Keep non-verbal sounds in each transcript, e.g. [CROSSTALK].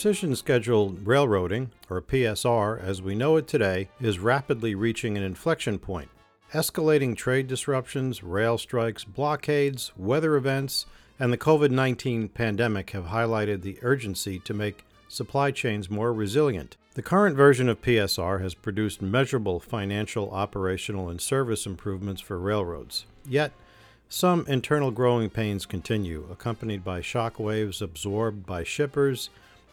Precision Scheduled Railroading, or PSR as we know it today, is rapidly reaching an inflection point. Escalating trade disruptions, rail strikes, blockades, weather events, and the COVID 19 pandemic have highlighted the urgency to make supply chains more resilient. The current version of PSR has produced measurable financial, operational, and service improvements for railroads. Yet, some internal growing pains continue, accompanied by shock waves absorbed by shippers,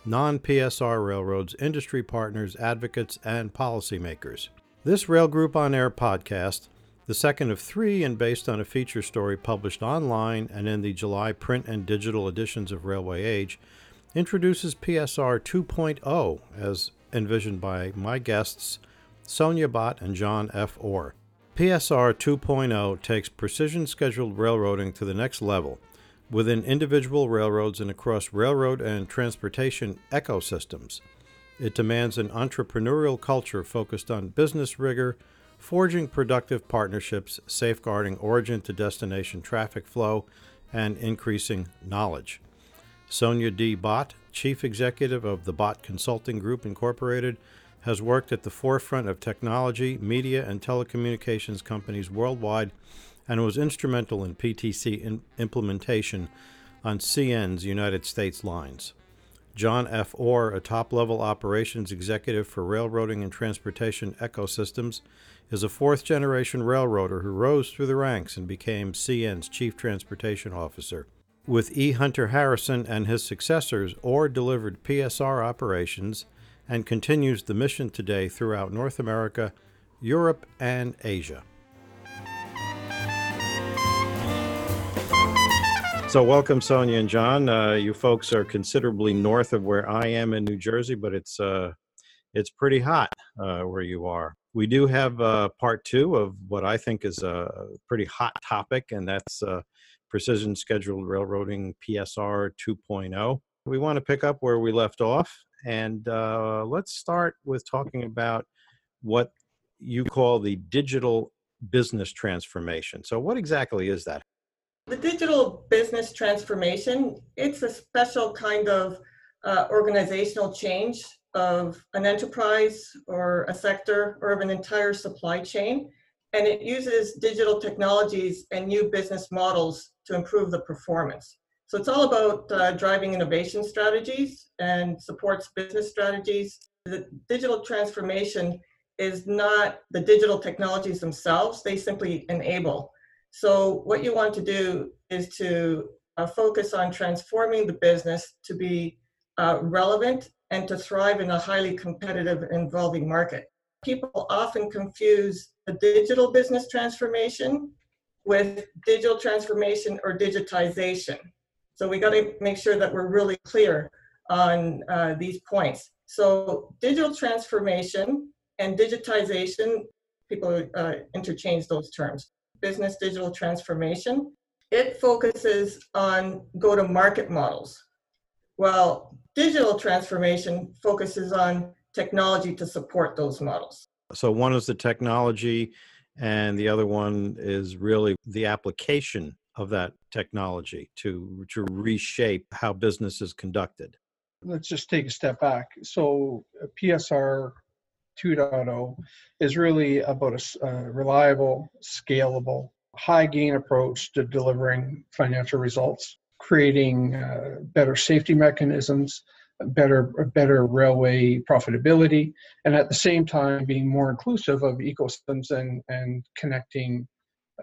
non PSR railroads, industry partners, advocates, and policymakers. This Rail Group on Air podcast, the second of three and based on a feature story published online and in the July print and digital editions of Railway Age, introduces PSR 2.0 as envisioned by my guests, Sonia Bot and John F. Orr. PSR 2.0 takes precision scheduled railroading to the next level within individual railroads and across railroad and transportation ecosystems. It demands an entrepreneurial culture focused on business rigor, forging productive partnerships, safeguarding origin to destination traffic flow, and increasing knowledge. Sonia D. Bot, Chief Executive of the Bot Consulting Group Incorporated, has worked at the forefront of technology, media, and telecommunications companies worldwide and was instrumental in PTC in implementation on CN's United States lines. John F. Orr, a top level operations executive for railroading and transportation ecosystems, is a fourth generation railroader who rose through the ranks and became CN's chief transportation officer. With E. Hunter Harrison and his successors, Orr delivered PSR operations and continues the mission today throughout North America, Europe, and Asia. So, welcome, Sonia and John. Uh, you folks are considerably north of where I am in New Jersey, but it's uh, it's pretty hot uh, where you are. We do have uh, part two of what I think is a pretty hot topic, and that's uh, precision scheduled railroading PSR 2.0. We want to pick up where we left off and uh, let's start with talking about what you call the digital business transformation. So, what exactly is that? The digital business transformation, it's a special kind of uh, organizational change of an enterprise or a sector or of an entire supply chain. And it uses digital technologies and new business models to improve the performance. So it's all about uh, driving innovation strategies and supports business strategies. The digital transformation is not the digital technologies themselves, they simply enable. So what you want to do is to uh, focus on transforming the business to be uh, relevant and to thrive in a highly competitive and evolving market. People often confuse the digital business transformation with digital transformation or digitization. So we got to make sure that we're really clear on uh, these points. So digital transformation and digitization, people uh, interchange those terms. Business digital transformation, it focuses on go-to-market models. While digital transformation focuses on technology to support those models. So one is the technology and the other one is really the application of that technology to to reshape how business is conducted let's just take a step back so uh, psr 2.0 is really about a, reliable scalable high gain approach to delivering financial results creating uh, better safety mechanisms better better railway profitability and at the same time being more inclusive of ecosystems and and connecting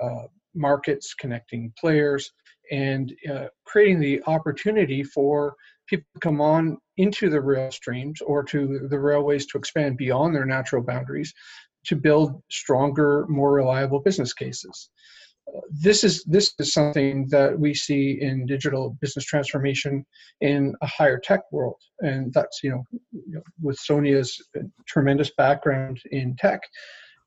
uh, markets, connecting players, and uh, creating the opportunity for people come on into the rail streams or to the railways to expand beyond their natural boundaries to build stronger, more reliable business cases. This is this is something that we see in digital business transformation in a higher tech world, and that's you know, you know with Sonia's tremendous background in tech,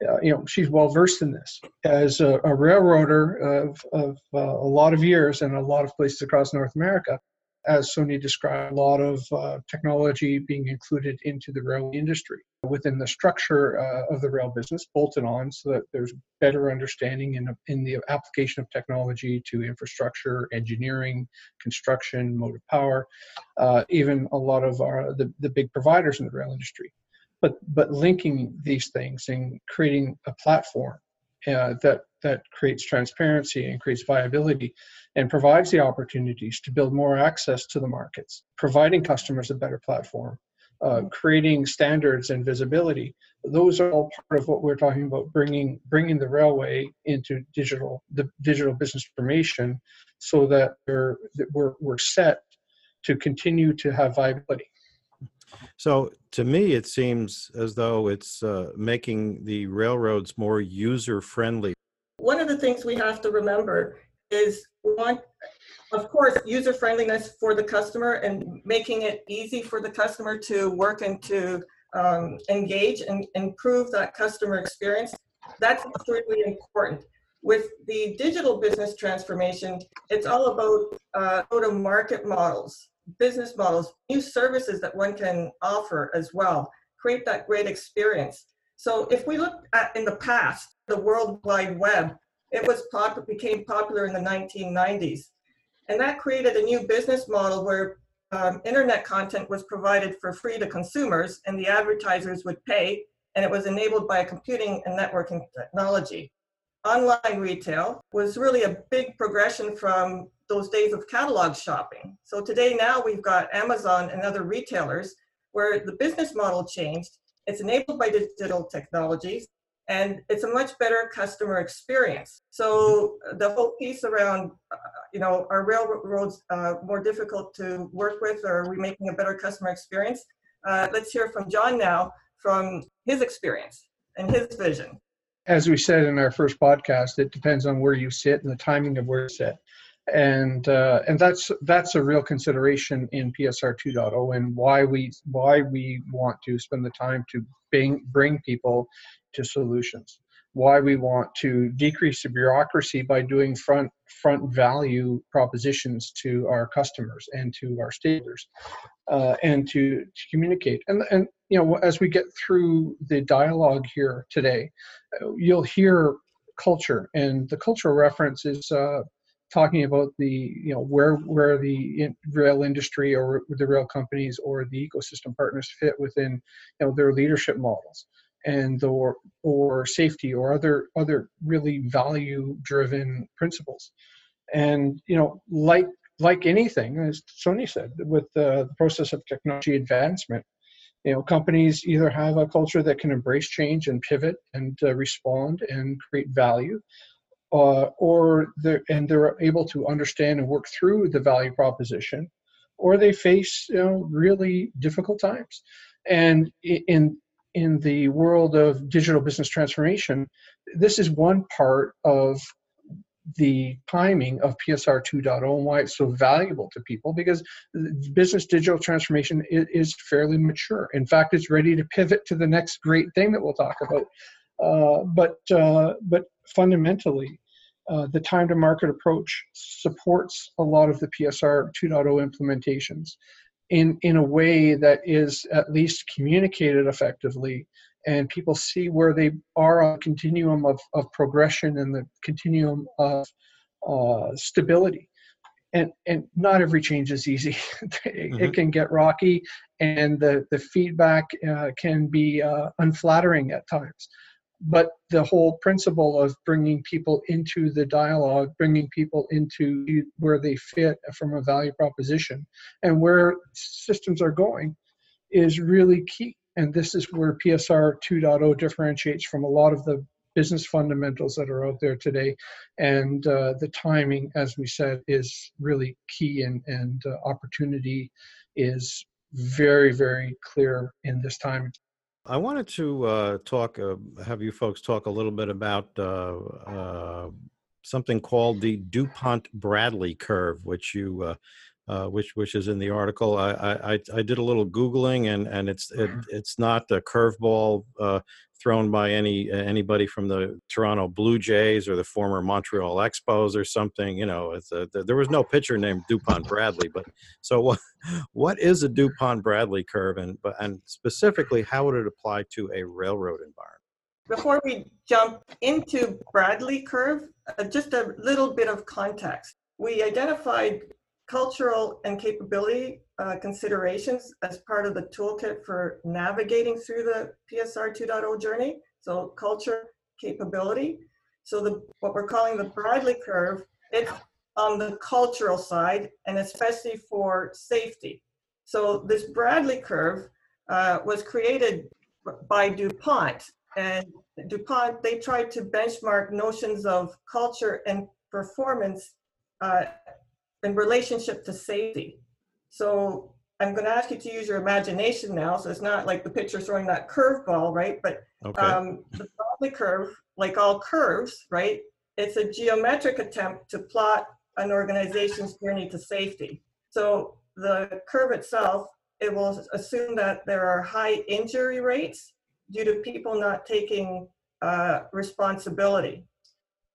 uh, you know she's well versed in this as a, a railroader of, of uh, a lot of years and a lot of places across north america as Sony described, a lot of uh, technology being included into the rail industry within the structure uh, of the rail business, bolted on so that there's better understanding in, in the application of technology to infrastructure, engineering, construction, motive power, uh, even a lot of our, the, the big providers in the rail industry. But, but linking these things and creating a platform uh, that that creates transparency and creates viability and provides the opportunities to build more access to the markets, providing customers a better platform, uh, creating standards and visibility. Those are all part of what we're talking about bringing bringing the railway into digital the digital business information, so that we're that we're, we're set to continue to have viability. So to me, it seems as though it's uh, making the railroads more user friendly. One of the things we have to remember is one, of course, user friendliness for the customer and making it easy for the customer to work and to um, engage and improve that customer experience. That's extremely important. With the digital business transformation, it's all about uh, go-to-market models, business models, new services that one can offer as well, create that great experience. So if we look at in the past, the World Wide Web, it was pop- became popular in the 1990s. And that created a new business model where um, internet content was provided for free to consumers and the advertisers would pay, and it was enabled by a computing and networking technology. Online retail was really a big progression from those days of catalog shopping. So today now we've got Amazon and other retailers where the business model changed. It's enabled by digital technologies and it's a much better customer experience. So the whole piece around, uh, you know, are railroads uh, more difficult to work with, or are we making a better customer experience? Uh, let's hear from John now from his experience and his vision. As we said in our first podcast, it depends on where you sit and the timing of where you sit and uh, and that's that's a real consideration in PSR 2.0 and why we why we want to spend the time to bring bring people to solutions. Why we want to decrease the bureaucracy by doing front front value propositions to our customers and to our stakeholders, uh, and to, to communicate. And and you know as we get through the dialogue here today, uh, you'll hear culture and the cultural reference is uh, talking about the you know where where the rail industry or the rail companies or the ecosystem partners fit within you know their leadership models and or or safety or other other really value driven principles. And you know like like anything as sony said with the, process of technology advancement you know companies either have a culture that can embrace change and pivot and uh, respond and create value uh, or they're, and they're able to understand and work through the value proposition, or they face you know really difficult times. And in in the world of digital business transformation, this is one part of the timing of PSR 2.0 and why it's so valuable to people because business digital transformation is fairly mature. In fact, it's ready to pivot to the next great thing that we'll talk about. Uh, but uh, but fundamentally, uh, the time to market approach supports a lot of the PSR 2.0 implementations in, in a way that is at least communicated effectively and people see where they are on the continuum of, of progression and the continuum of uh, stability. And, and not every change is easy. [LAUGHS] mm-hmm. It can get rocky, and the, the feedback uh, can be uh, unflattering at times but the whole principle of bringing people into the dialogue, bringing people into where they fit from a value proposition and where systems are going is really key. And this is where PSR 2.0 differentiates from a lot of the business fundamentals that are out there today. And uh, the timing, as we said, is really key, and, and uh, opportunity is very, very clear in this time I wanted to uh, talk, uh, have you folks talk a little bit about uh, uh something called the DuPont Bradley curve, which you uh, which which is in the article. I, I I did a little googling, and and it's it, it's not a curveball uh, thrown by any anybody from the Toronto Blue Jays or the former Montreal Expos or something. You know, a, there was no pitcher named Dupont Bradley. But so [LAUGHS] what what is a Dupont Bradley curve, and and specifically how would it apply to a railroad environment? Before we jump into Bradley curve, uh, just a little bit of context. We identified cultural and capability uh, considerations as part of the toolkit for navigating through the PSR 2.0 journey. So culture, capability. So the what we're calling the Bradley curve, it's on the cultural side and especially for safety. So this Bradley curve uh, was created by DuPont and DuPont, they tried to benchmark notions of culture and performance uh, in relationship to safety. So I'm going to ask you to use your imagination now. So it's not like the picture throwing that curveball, right? But okay. um, the curve, like all curves, right? It's a geometric attempt to plot an organization's journey to safety. So the curve itself, it will assume that there are high injury rates due to people not taking uh, responsibility.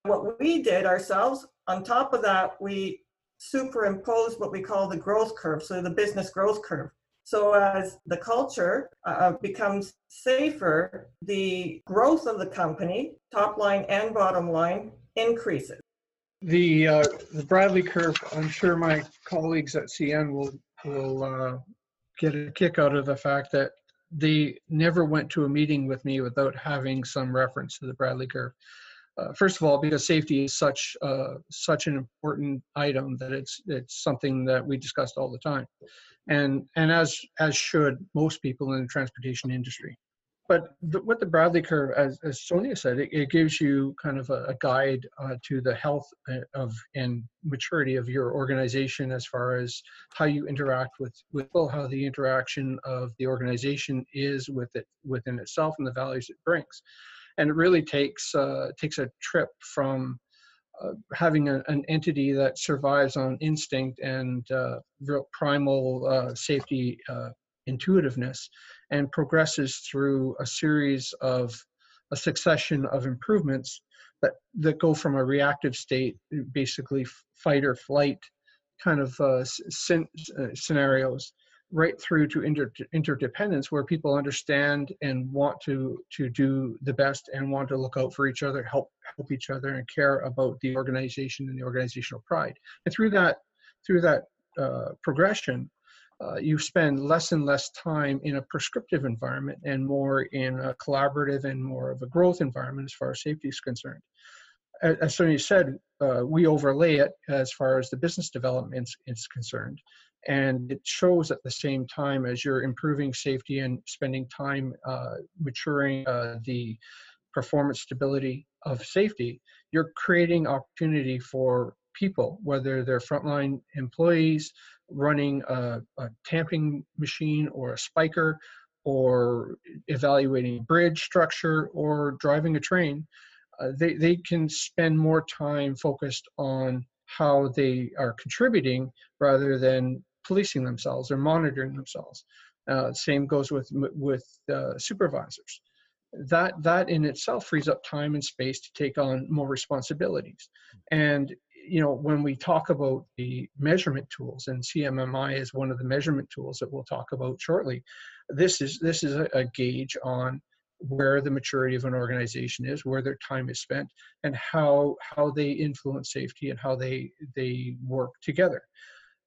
What we did ourselves, on top of that, we superimposed what we call the growth curve, so the business growth curve. So as the culture uh, becomes safer, the growth of the company, top line and bottom line, increases. The uh, the Bradley curve. I'm sure my colleagues at CN will will uh, get a kick out of the fact that they never went to a meeting with me without having some reference to the Bradley curve. Uh, first of all, because safety is such uh, such an important item that it's it's something that we discussed all the time, and and as as should most people in the transportation industry. But the, what the Bradley curve, as, as Sonia said, it, it gives you kind of a, a guide uh, to the health uh, of and maturity of your organization as far as how you interact with with people, how the interaction of the organization is with it within itself and the values it brings, and it really takes uh, takes a trip from uh, having a, an entity that survives on instinct and uh, real primal uh, safety uh, intuitiveness and progresses through a series of a succession of improvements that, that go from a reactive state, basically fight or flight kind of uh, scenarios, right through to inter, interdependence where people understand and want to to do the best and want to look out for each other help help each other and care about the organization and the organizational pride and through that through that uh, progression uh, you spend less and less time in a prescriptive environment and more in a collaborative and more of a growth environment as far as safety is concerned. As, as Sonia said, uh, we overlay it as far as the business development is concerned. And it shows at the same time as you're improving safety and spending time uh, maturing uh, the performance stability of safety, you're creating opportunity for people, whether they're frontline employees, running a, a tamping machine or a spiker or evaluating bridge structure or driving a train, uh, they, they can spend more time focused on how they are contributing rather than policing themselves or monitoring themselves. Uh, same goes with with uh, supervisors. That that in itself frees up time and space to take on more responsibilities. And you know, when we talk about the measurement tools, and CMMI is one of the measurement tools that we'll talk about shortly, this is this is a, a gauge on where the maturity of an organization is, where their time is spent, and how how they influence safety and how they they work together.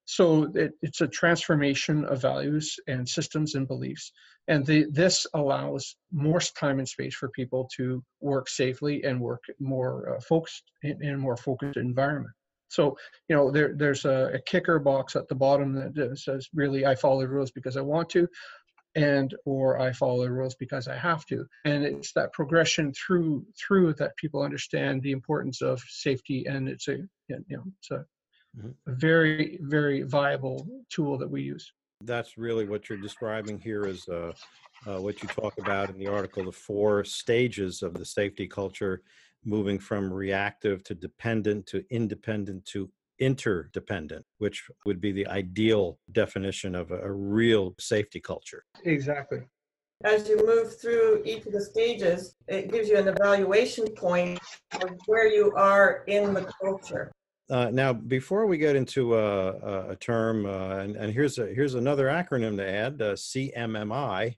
So it, it's a transformation of values and systems and beliefs. And the, this allows more time and space for people to work safely and work more uh, focused in, in, a more focused environment. So, you know, there, there's a, a kicker box at the bottom that says, really, I follow the rules because I want to, and or I follow the rules because I have to. And it's that progression through through that people understand the importance of safety, and it's a you know it's a mm-hmm. very very viable tool that we use that's really what you're describing here is uh, uh, what you talk about in the article the four stages of the safety culture moving from reactive to dependent to independent to interdependent, which would be the ideal definition of a, a real safety culture. Exactly. As you move through each of the stages, it gives you an evaluation point of where you are in the culture. Uh, now, before we get into a, a, term, uh, and, and, here's a, here's another acronym to add, uh, CMMI.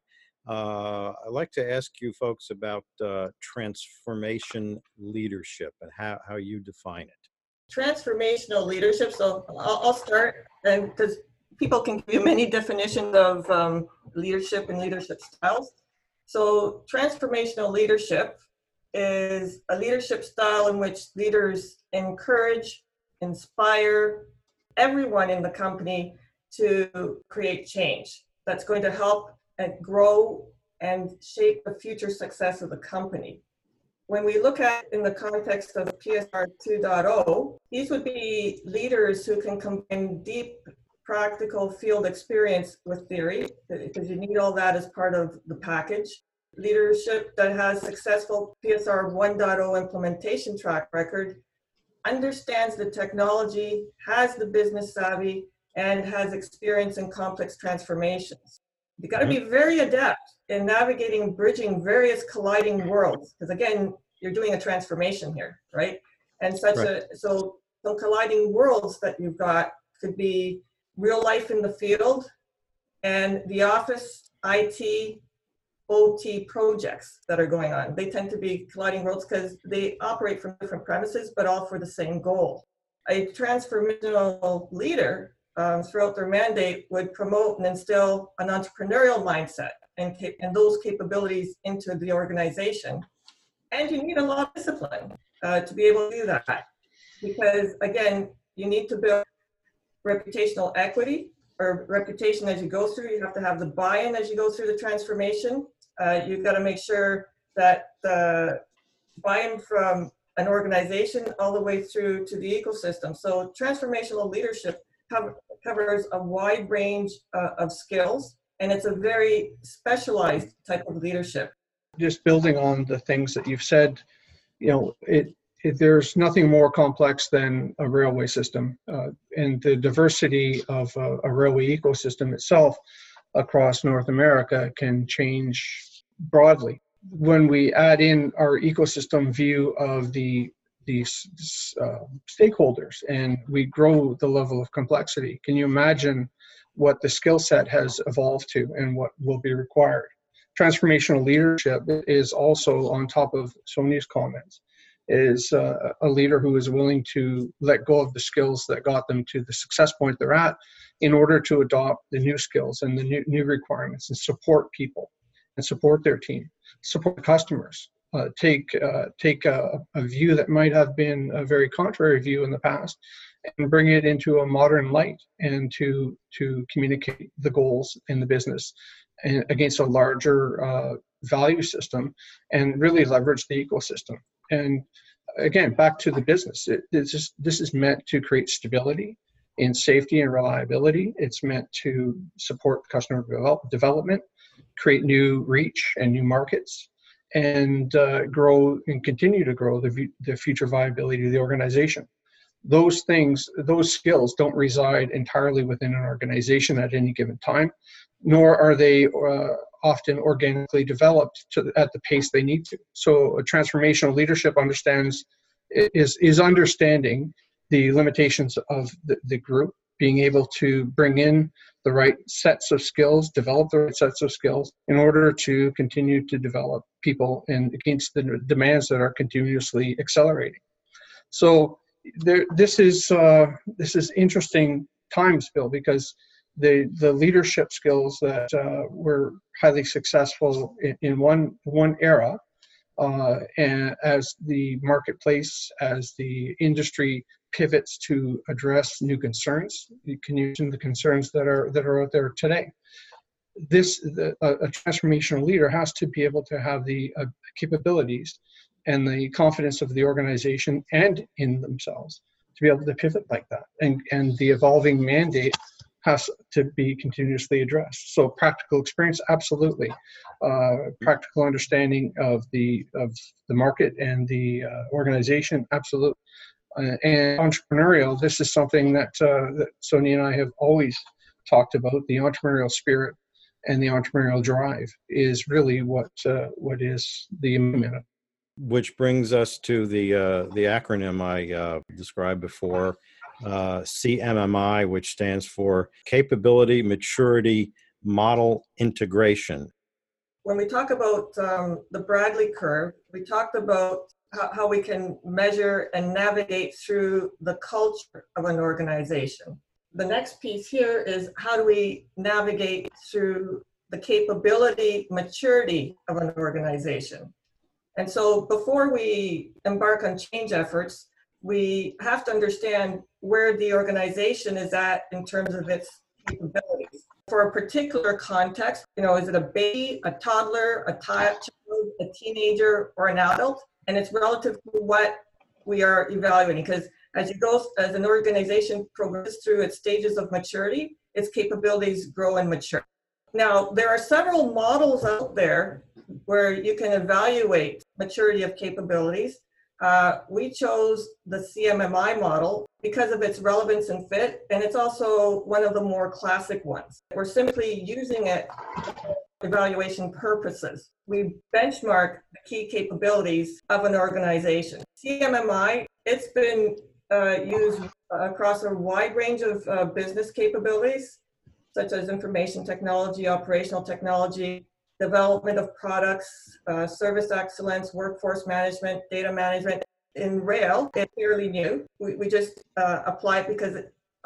Uh, I'd like to ask you folks about uh, transformation leadership and how, how you define it. Transformational leadership. So I'll, I'll start, because people can give you many definitions of um, leadership and leadership styles. So transformational leadership is a leadership style in which leaders encourage inspire everyone in the company to create change that's going to help and grow and shape the future success of the company. When we look at in the context of PSR 2.0, these would be leaders who can combine deep practical field experience with theory, because you need all that as part of the package. Leadership that has successful PSR 1.0 implementation track record understands the technology, has the business savvy, and has experience in complex transformations. You got to be mm-hmm. very adept in navigating, bridging various colliding worlds, because again, you're doing a transformation here, right? And such right. a so some colliding worlds that you've got could be real life in the field and the office, IT, OT projects that are going on. They tend to be colliding worlds because they operate from different premises, but all for the same goal. A transformational leader um, throughout their mandate would promote and instill an entrepreneurial mindset and, cap- and those capabilities into the organization. And you need a lot of discipline uh, to be able to do that. Because again, you need to build reputational equity or reputation as you go through. You have to have the buy-in as you go through the transformation. Uh, you've got to make sure that the buy-in from an organization all the way through to the ecosystem. So transformational leadership covers a wide range uh, of skills, and it's a very specialized type of leadership. Just building on the things that you've said, you know, it, it there's nothing more complex than a railway system, uh, and the diversity of a, a railway ecosystem itself across North America can change broadly. When we add in our ecosystem view of the these uh, stakeholders and we grow the level of complexity, can you imagine what the skill set has evolved to and what will be required? Transformational leadership is also on top of Sonia's comments is uh, a leader who is willing to let go of the skills that got them to the success point they're at in order to adopt the new skills and the new, new requirements and support people and support their team, support customers, uh, take uh, take a, a, view that might have been a very contrary view in the past and bring it into a modern light and to to communicate the goals in the business and against a larger uh, value system and really leverage the ecosystem. And again back to the business it, it's just this is meant to create stability in safety and reliability. It's meant to support customer develop, development create new reach and new markets and uh, grow and continue to grow the, the future viability of the organization those things those skills don't reside entirely within an organization at any given time nor are they uh, often organically developed to, at the pace they need to. So, a transformational leadership understands is is understanding the limitations of the, the group, being able to bring in the right sets of skills, develop the right sets of skills in order to continue to develop people and against the demands that are continuously accelerating. So, there, this is uh, this is interesting times, Bill, because the the leadership skills that uh, were highly successful in, in one one era, uh, and as the marketplace, as the industry pivots to address new concerns, you can use the concerns that are that are out there today. This the, a, a, transformational leader has to be able to have the uh, capabilities and the confidence of the organization and in themselves to be able to pivot like that, and and the evolving mandate has to be continuously addressed. So practical experience, absolutely. Uh, practical understanding of the of the market and the uh, organization, absolutely. Uh, and entrepreneurial. This is something that, uh, that Sonia and I have always talked about the entrepreneurial spirit and the entrepreneurial drive is really what uh, what is the minute. Which brings us to the uh, the acronym I uh, described before, uh, CMMI, which stands for Capability Maturity Model Integration. When we talk about um, the Bradley curve, we talked about how, how we can measure and navigate through the culture of an organization. The next piece here is how do we navigate through the capability maturity of an organization. And so before we embark on change efforts, we have to understand where the organization is at in terms of its capabilities. For a particular context, you know, is it a baby, a toddler, a child, a teenager, or an adult? And it's relative to what we are evaluating. Because as you go, as an organization progresses through its stages of maturity, its capabilities grow and mature. Now, there are several models out there where you can evaluate maturity of capabilities. Uh, we chose the CMMI model because of its relevance and fit, and it's also one of the more classic ones. We're simply using it evaluation purposes. We benchmark the key capabilities of an organization. CMMI, it's been uh, used across a wide range of uh, business capabilities, such as information technology, operational technology, development of products, uh, service excellence, workforce management, data management. In rail, it's fairly new. We, we just uh, apply it because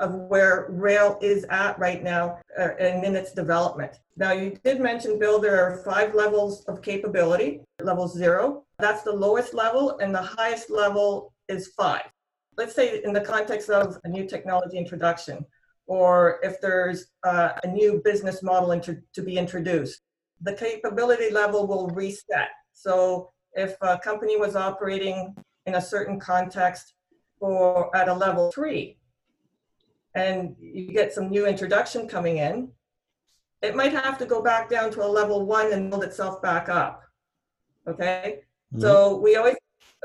of where rail is at right now uh, and in its development. Now, you did mention, Bill, there are five levels of capability. Level zero, that's the lowest level, and the highest level is five. Let's say in the context of a new technology introduction, or if there's uh, a new business model inter- to be introduced, the capability level will reset. So if a company was operating in a certain context or at a level three, and you get some new introduction coming in, it might have to go back down to a level one and build itself back up. Okay, mm-hmm. so we always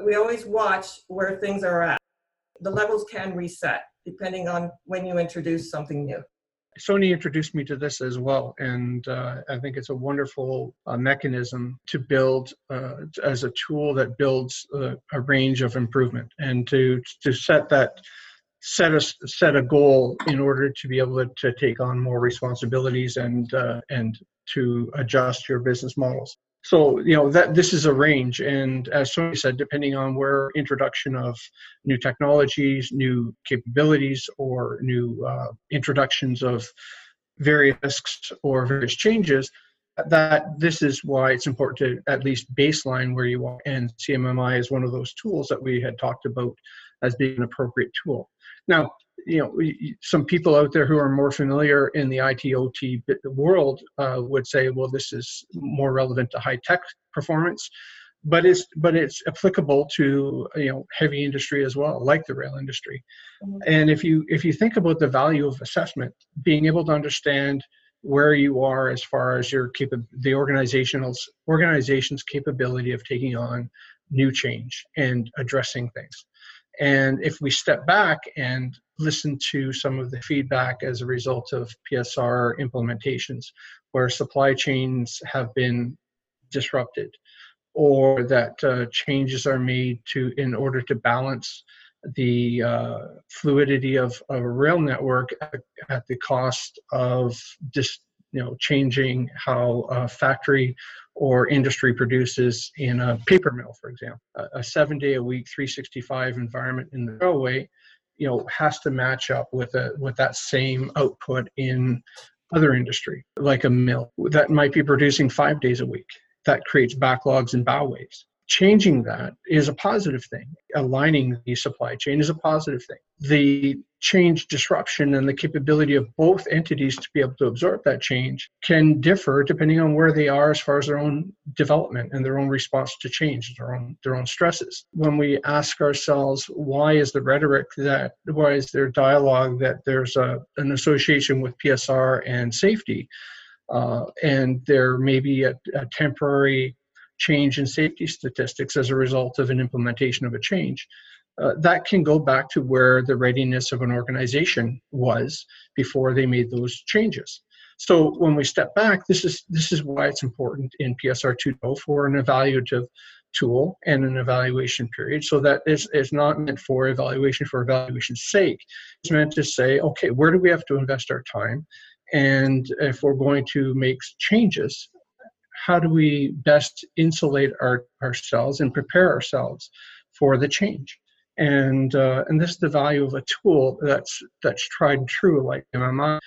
we always watch where things are at. The levels can reset depending on when you introduce something new. Sony introduced me to this as well, and uh, I think it's a wonderful uh, mechanism to build uh, as a tool that builds uh, a range of improvement and to to set that set a set a goal in order to be able to, take on more responsibilities and uh, and to adjust your business models. So you know that this is a range and as Tony said depending on where introduction of new technologies new capabilities or new uh, introductions of various risks or various changes that this is why it's important to at least baseline where you are. And cmmi is one of those tools that we had talked about as being an appropriate tool now you know some people out there who are more familiar in the IT OT world uh, would say, well, this is more relevant to high tech performance, but it's but it's applicable to you know heavy industry as well, like the rail industry. Mm-hmm. And if you if you think about the value of assessment, being able to understand where you are as far as your capa- the organizational organization's capability of taking on new change and addressing things and if we step back and listen to some of the feedback as a result of PSR implementations, where supply chains have been disrupted, or that uh, changes are made to in order to balance the uh, fluidity of, of, a rail network at, at the cost of just you know changing how a factory or industry produces in a paper mill, for example. A, seven day a week, 365 environment in the railway, you know, has to match up with a with that same output in other industry, like a mill that might be producing five days a week. That creates backlogs and bow waves changing that is a positive thing. Aligning the supply chain is a positive thing. The change disruption and the capability of both entities to be able to absorb that change can differ depending on where they are as far as their own development and their own response to change, their own their own stresses. When we ask ourselves why is the rhetoric that why is there dialogue that there's a, an association with PSR and safety, uh, and there may be a, a temporary change in safety statistics as a result of an implementation of a change. uh, that can go back to where the readiness of an organization was before they made those changes. So when we step back, this is this is why it's important in PSR 2.0 for an evaluative tool and an evaluation period. So that is, is not meant for evaluation for evaluation's sake. It's meant to say, okay, where do we have to invest our time? And if we're going to make changes, how do we best insulate our, ourselves and prepare ourselves for the change? And uh, and this is the value of a tool that's that's tried and true, like MMI.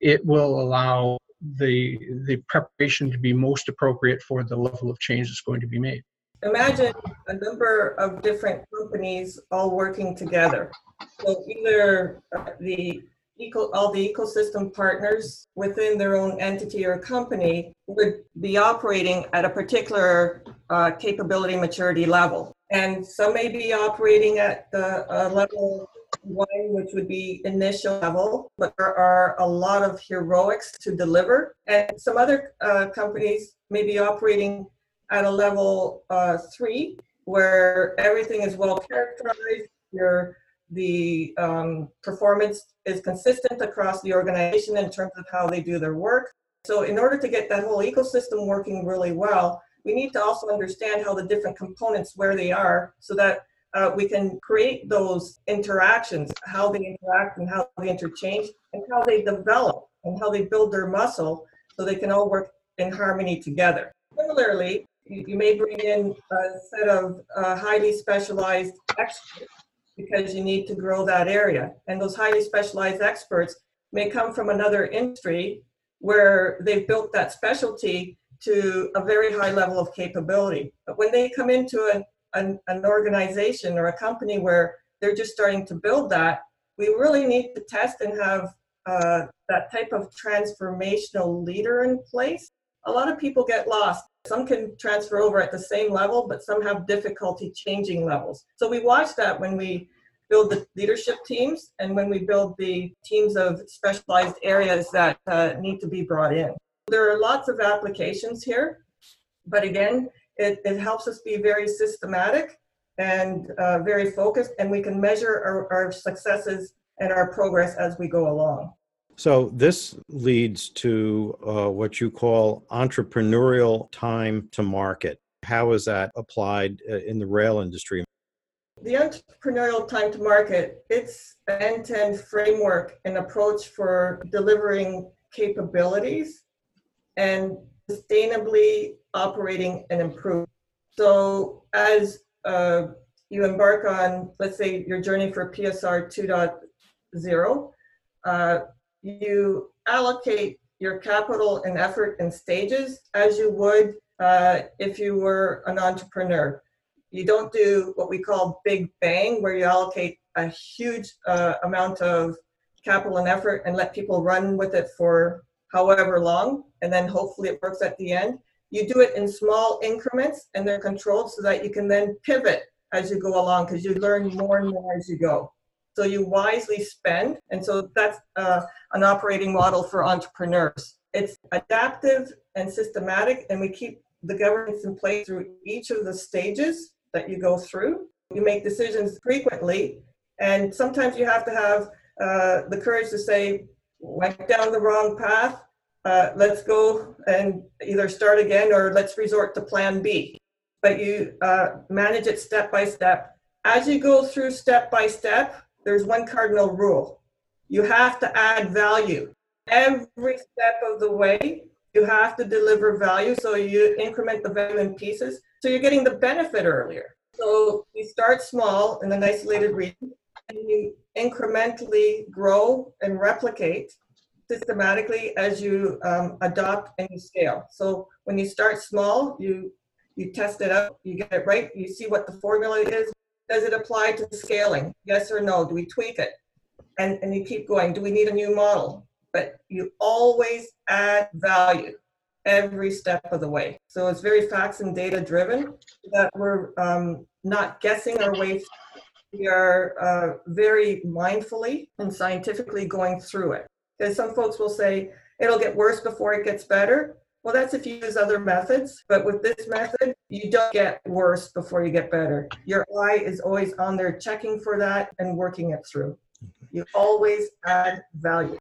It will allow the the preparation to be most appropriate for the level of change that's going to be made. Imagine a number of different companies all working together. So either uh, the eco, all the ecosystem partners within their own entity or company would be operating at a particular uh, capability maturity level. And some may be operating at the uh, level one, which would be initial level, but there are a lot of heroics to deliver. And some other uh, companies may be operating at a level uh, three, where everything is well characterized. Your the um, performance is consistent across the organization in terms of how they do their work. So, in order to get that whole ecosystem working really well, we need to also understand how the different components where they are, so that uh, we can create those interactions, how they interact and how they interchange, and how they develop and how they build their muscle, so they can all work in harmony together. Similarly, you, you may bring in a set of uh, highly specialized experts because you need to grow that area. And those highly specialized experts may come from another industry where they've built that specialty to a very high level of capability. But when they come into an, an, an organization or a company where they're just starting to build that, we really need to test and have uh, that type of transformational leader in place. A lot of people get lost some can transfer over at the same level, but some have difficulty changing levels. So we watch that when we build the leadership teams and when we build the teams of specialized areas that uh, need to be brought in. There are lots of applications here, but again, it, it helps us be very systematic and uh, very focused, and we can measure our, our successes and our progress as we go along. So this leads to uh, what you call entrepreneurial time to market. How is that applied uh, in the rail industry? The entrepreneurial time to market, it's an end-to-end framework and approach for delivering capabilities and sustainably operating and improve. So as uh, you embark on, let's say, your journey for PSR 2.0, uh, you allocate your capital and effort in stages as you would uh, if you were an entrepreneur. You don't do what we call big bang, where you allocate a huge uh, amount of capital and effort and let people run with it for however long, and then hopefully it works at the end. You do it in small increments and they're controlled so that you can then pivot as you go along because you learn more and more as you go. So you wisely spend. And so that's uh, an operating model for entrepreneurs. It's adaptive and systematic, and we keep the governance in place through each of the stages that you go through. You make decisions frequently, and sometimes you have to have uh, the courage to say, went down the wrong path. Uh, let's go and either start again or let's resort to plan B. But you uh, manage it step by step. As you go through step by step, there's one cardinal rule. You have to add value. Every step of the way, you have to deliver value. So you increment the value in pieces. So you're getting the benefit earlier. So you start small in an isolated region and you incrementally grow and replicate systematically as you um, adopt and you scale. So when you start small, you you test it out, you get it right, you see what the formula is, does it apply to scaling? Yes or no? Do we tweak it? And, and you keep going. Do we need a new model? But you always add value every step of the way. So it's very facts and data driven that we're um, not guessing our way. Through. We are uh, very mindfully and scientifically going through it. Because some folks will say it'll get worse before it gets better. Well, that's if you use other methods, but with this method, you don't get worse before you get better. Your eye is always on there checking for that and working it through. You always add value.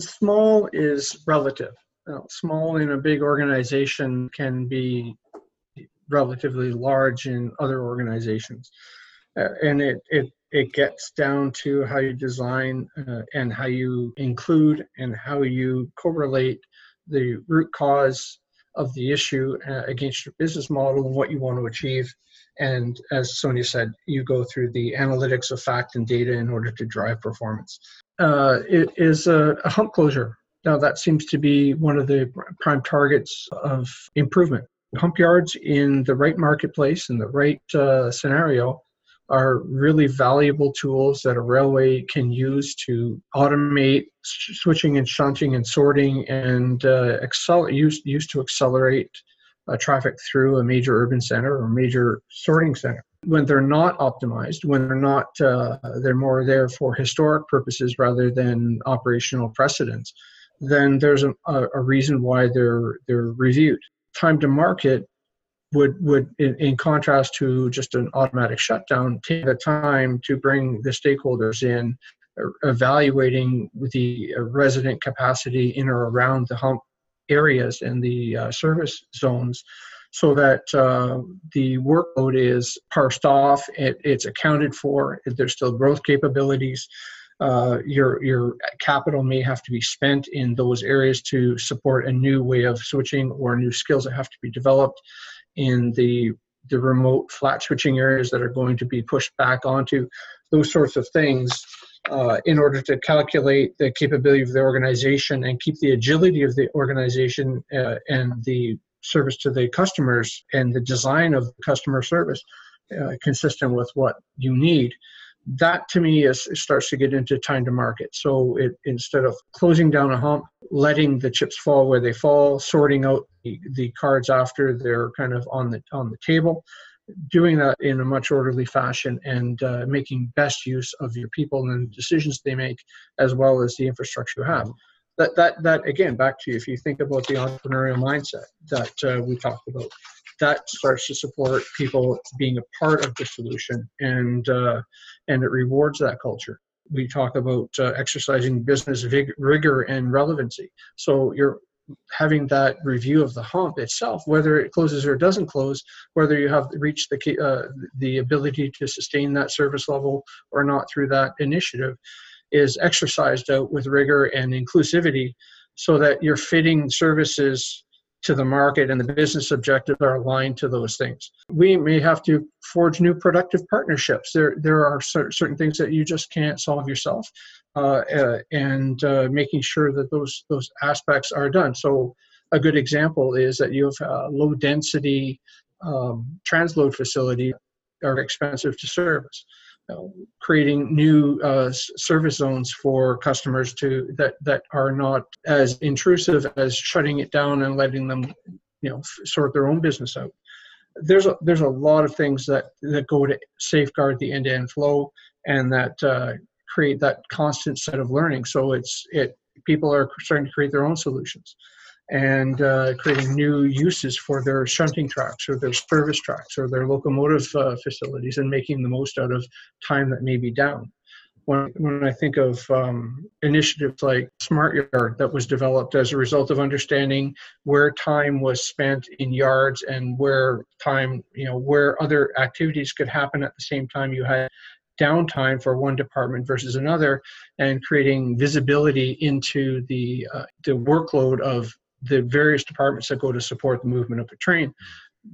Small is relative. Small in a big organization can be relatively large in other organizations. Uh, and it, it, it gets down to how you design uh, and how you include and how you correlate the root cause of the issue uh, against your business model and what you want to achieve. And as Sonia said, you go through the analytics of fact and data in order to drive performance. Uh, it is a, a hump closure. Now, that seems to be one of the prime targets of improvement. Hump yards in the right marketplace, in the right uh, scenario, are really valuable tools that a railway can use to automate switching and shunting and sorting and uh, excel- used, used to accelerate uh, traffic through a major urban center or major sorting center. When they're not optimized, when they're not, uh, they're more there for historic purposes rather than operational precedents, then there's a, a reason why they're they're reviewed. Time to market would would in, in, contrast to just an automatic shutdown take the time to bring the stakeholders in evaluating the resident capacity in or around the hump areas and the uh, service zones so that uh, the workload is parsed off it, it's accounted for there's still growth capabilities. Uh, your your capital may have to be spent in those areas to support a new way of switching or new skills that have to be developed in the the remote flat switching areas that are going to be pushed back onto those sorts of things uh, in order to calculate the capability of the organization and keep the agility of the organization uh, and the service to the customers and the design of customer service uh, consistent with what you need that to me is starts to get into time to market. So it, instead of closing down a hump, letting the chips fall where they fall, sorting out the, the cards after they're kind of on the on the table, doing that in a much orderly fashion and uh, making best use of your people and the decisions they make, as well as the infrastructure you have. That that that again, back to you. If you think about the entrepreneurial mindset that uh, we talked about, that starts to support people being a part of the solution and uh, and it rewards that culture. We talk about uh, exercising business vig- rigor and relevancy. So you're having that review of the hump itself whether it closes or doesn't close whether you have reached the uh, the ability to sustain that service level or not through that initiative is exercised out with rigor and inclusivity so that you're fitting services to the market and the business objectives are aligned to those things. We may have to forge new productive partnerships. There, there are certain things that you just can't solve yourself, uh, uh, and uh, making sure that those those aspects are done. So, a good example is that you have a low density um, transload facility are expensive to service creating new uh, service zones for customers to that that are not as intrusive as shutting it down and letting them you know sort their own business out. There's a there's a lot of things that that go to safeguard the end-to-end flow and that uh, create that constant set of learning. So it's it people are starting to create their own solutions and uh, creating new uses for their shunting tracks or their service tracks or their locomotive uh, facilities and making the most out of time that may be down. When, when I think of um, initiatives like Smart Yard that was developed as a result of understanding where time was spent in yards and where time, you know, where other activities could happen at the same time you had downtime for one department versus another and creating visibility into the uh, the workload of the various departments that go to support the movement of the train.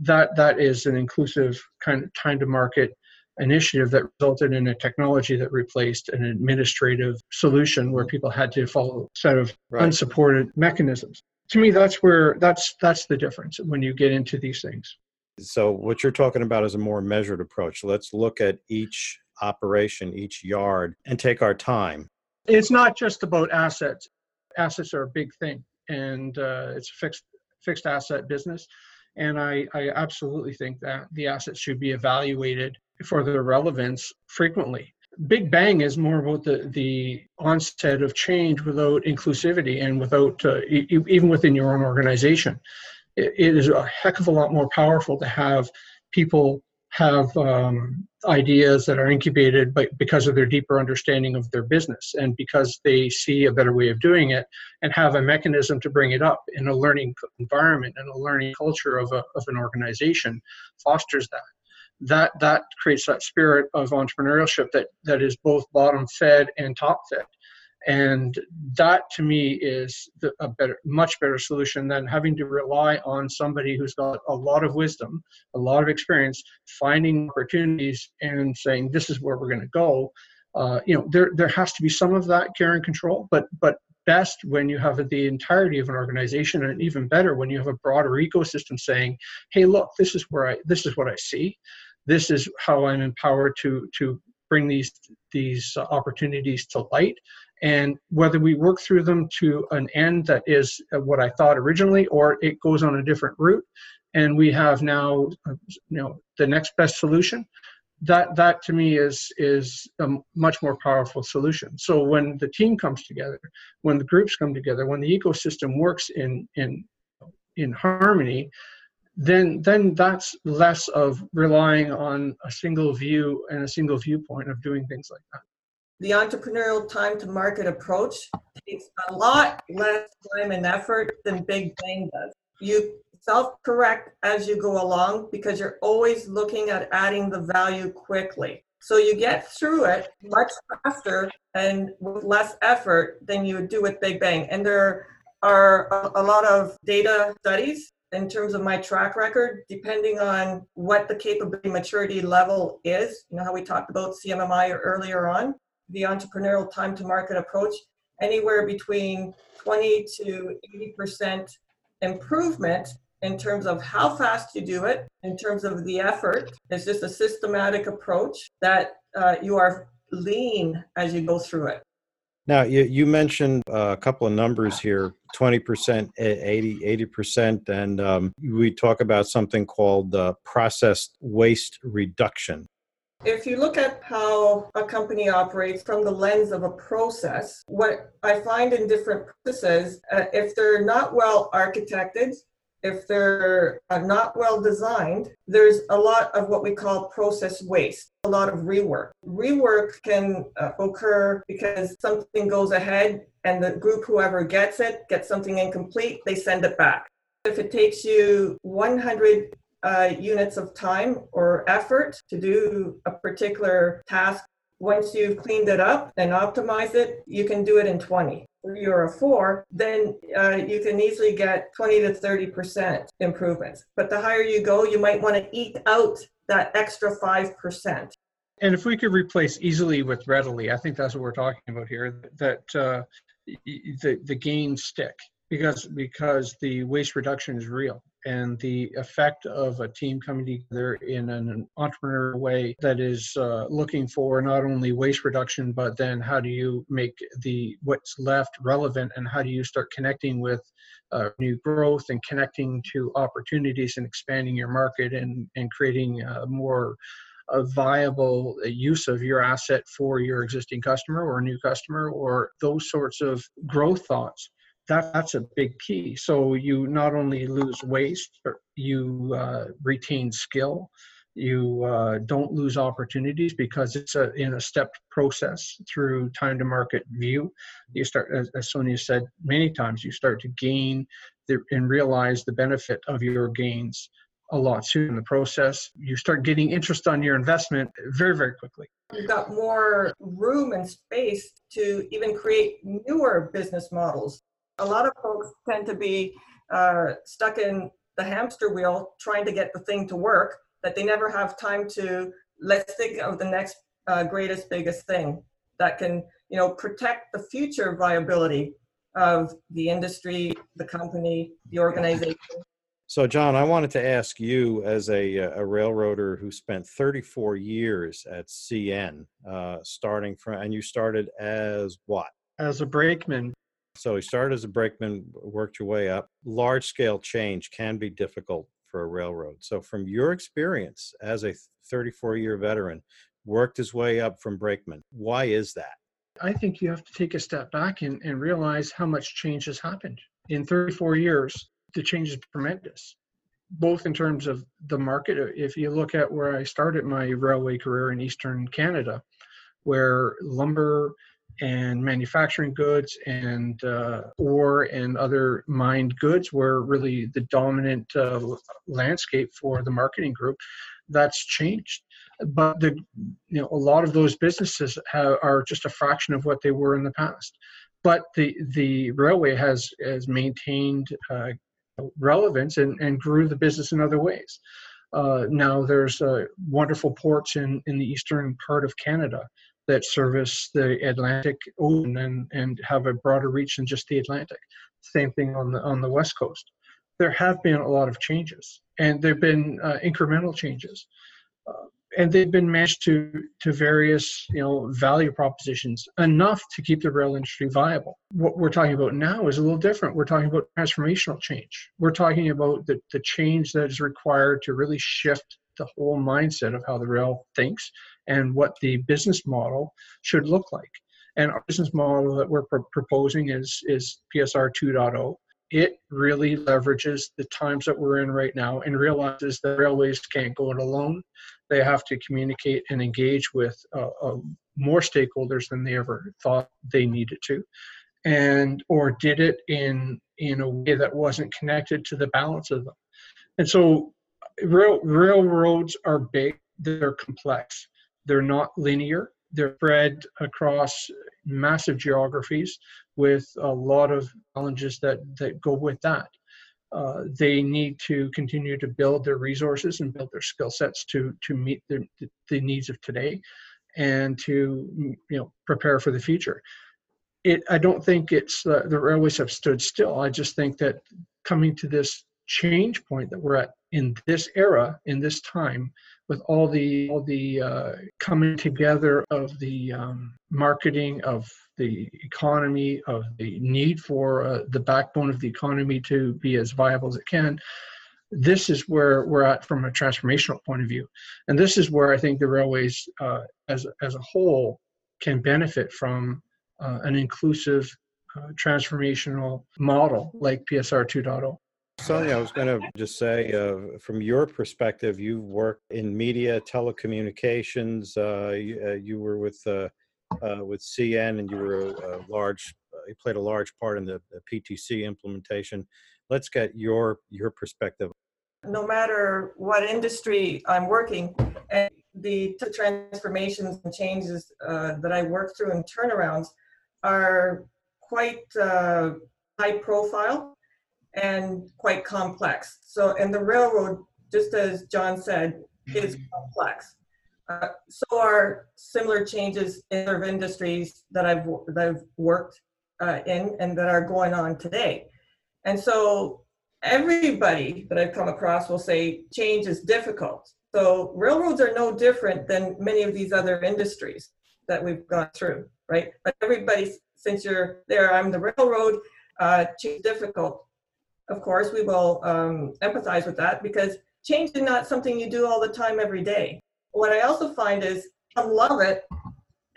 That that is an inclusive kind of time to market initiative that resulted in a technology that replaced an administrative solution where people had to follow a set of right. unsupported mechanisms. To me, that's where that's that's the difference when you get into these things. So what you're talking about is a more measured approach. Let's look at each operation, each yard, and take our time. It's not just about assets. Assets are a big thing and uh, it's a fixed fixed asset business. And I, I absolutely think that the assets should be evaluated for their relevance frequently. Big Bang is more about the, the onset of change without inclusivity and without, uh, e- even within your own organization. It, it is a heck of a lot more powerful to have people have um, ideas that are incubated by, because of their deeper understanding of their business and because they see a better way of doing it and have a mechanism to bring it up in a learning environment and a learning culture of, a, of an organization fosters that. That that creates that spirit of entrepreneurship that that is both bottom fed and top fed and that to me is the, a better much better solution than having to rely on somebody who's got a lot of wisdom a lot of experience finding opportunities and saying this is where we're going to go. Uh, you know there there has to be some of that care and control but but best when you have the entirety of an organization and even better when you have a broader ecosystem saying hey look this is where i this is what i see. This is how i'm empowered to to bring these these opportunities to light and whether we work through them to an end that is uh, what I thought originally, or it goes on a different route, and we have now, uh, you know, the next best solution. That that to me is is a much more powerful solution. So when the team comes together, when the groups come together, when the ecosystem works in in in harmony, then then that's less of relying on a single view and a single viewpoint of doing things like that the entrepreneurial time to market approach takes a lot less time and effort than Big Bang does. You self correct as you go along because you're always looking at adding the value quickly. So you get through it much faster and with less effort than you would do with Big Bang. And there are a, lot of data studies in terms of my track record, depending on what the capability maturity level is. You know how we talked about CMMI earlier on the entrepreneurial time to market approach anywhere between 20 to 80% improvement in terms of how fast you do it, in terms of the effort. It's just a systematic approach that uh, you are lean as you go through it. Now, you, you mentioned a couple of numbers here 20%, 80, 80%, and um, we talk about something called uh, processed waste reduction. If you look at how a company operates from the lens of a process, what I find in different processes, uh, if they're not well architected, if they're uh, not well designed, there's a lot of what we call process waste, a lot of rework. Rework can uh, occur because something goes ahead and the group, whoever gets it, gets something incomplete, they send it back. If it takes you 100 uh, units of time or effort to do a particular task. Once you've cleaned it up and optimized it, you can do it in 20. If you're a four, then uh, you can easily get 20 to 30% improvements. But the higher you go, you might want to eke out that extra 5%. And if we could replace easily with readily, I think that's what we're talking about here. That uh, the the gains stick because because the waste reduction is real and the effect of a team coming together in an entrepreneurial way that is uh, looking for not only waste reduction but then how do you make the what's left relevant and how do you start connecting with uh, new growth and connecting to opportunities and expanding your market and and creating a more a viable use of your asset for your existing customer or a new customer or those sorts of growth thoughts that, that's a big key. So you not only lose waste, but you uh, retain skill. You uh, don't lose opportunities because it's a, in a stepped process through time to market view. You start, as, as Sonia said many times, you start to gain the, and realize the benefit of your gains a lot sooner in the process. You start getting interest on your investment very, very quickly. You've got more room and space to even create newer business models a lot of folks tend to be uh, stuck in the hamster wheel trying to get the thing to work that they never have time to let's think of the next uh, greatest biggest thing that can you know protect the future viability of the industry the company the organization. So john i wanted to ask you as a, a railroader who spent 34 years at cn uh, starting from and you started as what? As a brakeman so he started as a brakeman, worked your way up. Large scale change can be difficult for a railroad. So, from your experience as a 34 year veteran, worked his way up from brakeman. Why is that? I think you have to take a step back and, and realize how much change has happened. In 34 years, the change is tremendous, both in terms of the market. Uh, if you look at where I started my railway career in Eastern Canada, where lumber and manufacturing goods and uh, ore and other mined goods were really the dominant uh, landscape for the marketing group. That's changed. But the you know a lot of those businesses have, are just a fraction of what they were in the past. But the the railway has has maintained uh, relevance and, and grew the business in other ways. Uh, now there's uh, wonderful ports in in the eastern part of canada that service the atlantic ocean and and have a broader reach than just the atlantic. Same thing on the on the west coast. There have been a lot of changes and there have been uh, incremental changes. Uh, and they've been matched to to various you know value propositions enough to keep the rail industry viable. What we're talking about now is a little different. We're talking about transformational change. We're talking about the, the change that is required to really shift the whole mindset of how the rail thinks and what the business model should look like and our business model that we're pro- proposing is is psr 2.0 it really leverages the times that we're in right now and realizes that railways can't go it alone. They have to communicate and engage with uh, uh, more stakeholders than they ever thought they needed to, and or did it in in a way that wasn't connected to the balance of them. And so, rail, railroads are big. They're complex. They're not linear. They're spread across massive geographies with a lot of challenges that, that go with that. Uh, they need to continue to build their resources and build their skill sets to to meet the, the needs of today and to you know prepare for the future it i don't think it's uh, the railways have stood still i just think that coming to this change point that we're at in this era in this time with all the all the uh, coming together of the um, marketing of the economy of the need for uh, the backbone of the economy to be as viable as it can this is where we're at from a transformational point of view. And this is where i think the railways uh, as, as a whole can benefit from uh, an inclusive uh, transformational model like psr 2.0 Sonia, I was going to just say, uh, from your perspective, you've worked in media, telecommunications. Uh, you, uh, you, were with uh, uh, with CN, and you were a, a large. Uh, you played a large part in the, the, PTC implementation. Let's get your your perspective. No matter what industry I'm working, and the transformations and changes that I work through and turnarounds are quite high profile and quite complex. So, and the railroad, just as John said, is mm-hmm. complex. Uh, so are similar changes in other industries that I've that I've worked uh, in and that are going on today. And so everybody that I've come across will say change is difficult. So railroads are no different than many of these other industries that we've gone through, right? But everybody, since you're there, I'm the railroad. Uh, change difficult of course, we will um, empathize with that because change is not something you do all the time every day. What I also find is some love it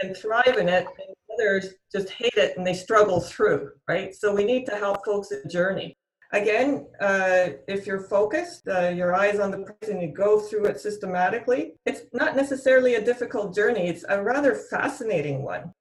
and thrive in it, and others just hate it and they struggle through, right? So we need to help folks in the journey. Again, uh, if you're focused, uh, your eyes on the prize, and you go through it systematically, it's not necessarily a difficult journey. It's a rather fascinating one.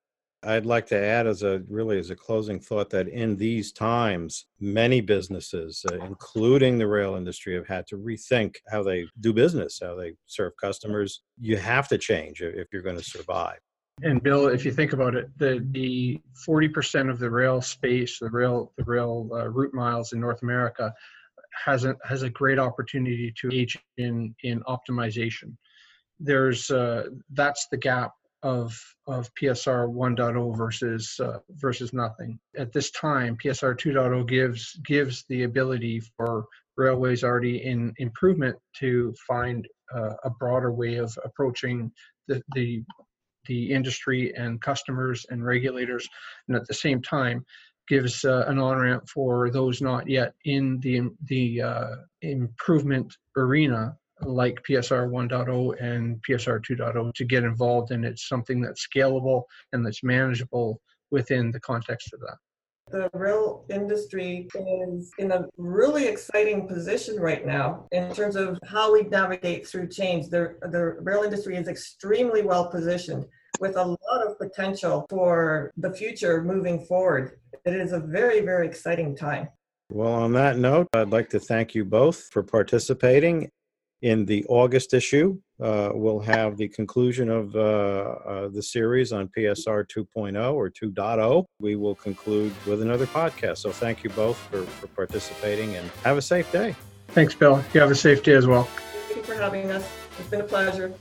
I'd like to add as a really as a closing thought that in these times, many businesses, uh, including the rail industry, have had to rethink how they do business, how they serve customers. You have to change if you're going to survive. And Bill, if you think about it, the the 40% of the rail space, the rail the rail uh, route miles in North America, has a has a great opportunity to age in in optimization. There's uh, that's the gap of of PSR 1.0 versus uh, versus nothing. At this time, PSR 2.0 gives gives the ability for railways already in improvement to find uh, a broader way of approaching the, the the industry and customers and regulators, and at the same time gives uh, an on ramp for those not yet in the the uh, improvement arena like PSR 1.0 and PSR 2.0 to get involved and it's something that's scalable and that's manageable within the context of that. The rail industry is in a really exciting position right now in terms of how we navigate through change. The, the rail industry is extremely well positioned with a lot of potential for the future moving forward. It is a very, very exciting time. Well, on that note, I'd like to thank you both for participating. In the August issue, uh, we'll have the conclusion of uh, uh, the series on PSR 2.0 or 2.0. We will conclude with another podcast. So thank you both for, for participating and have a safe day. Thanks, Bill. You have a safe day as well. Thank you for having us. It's been a pleasure.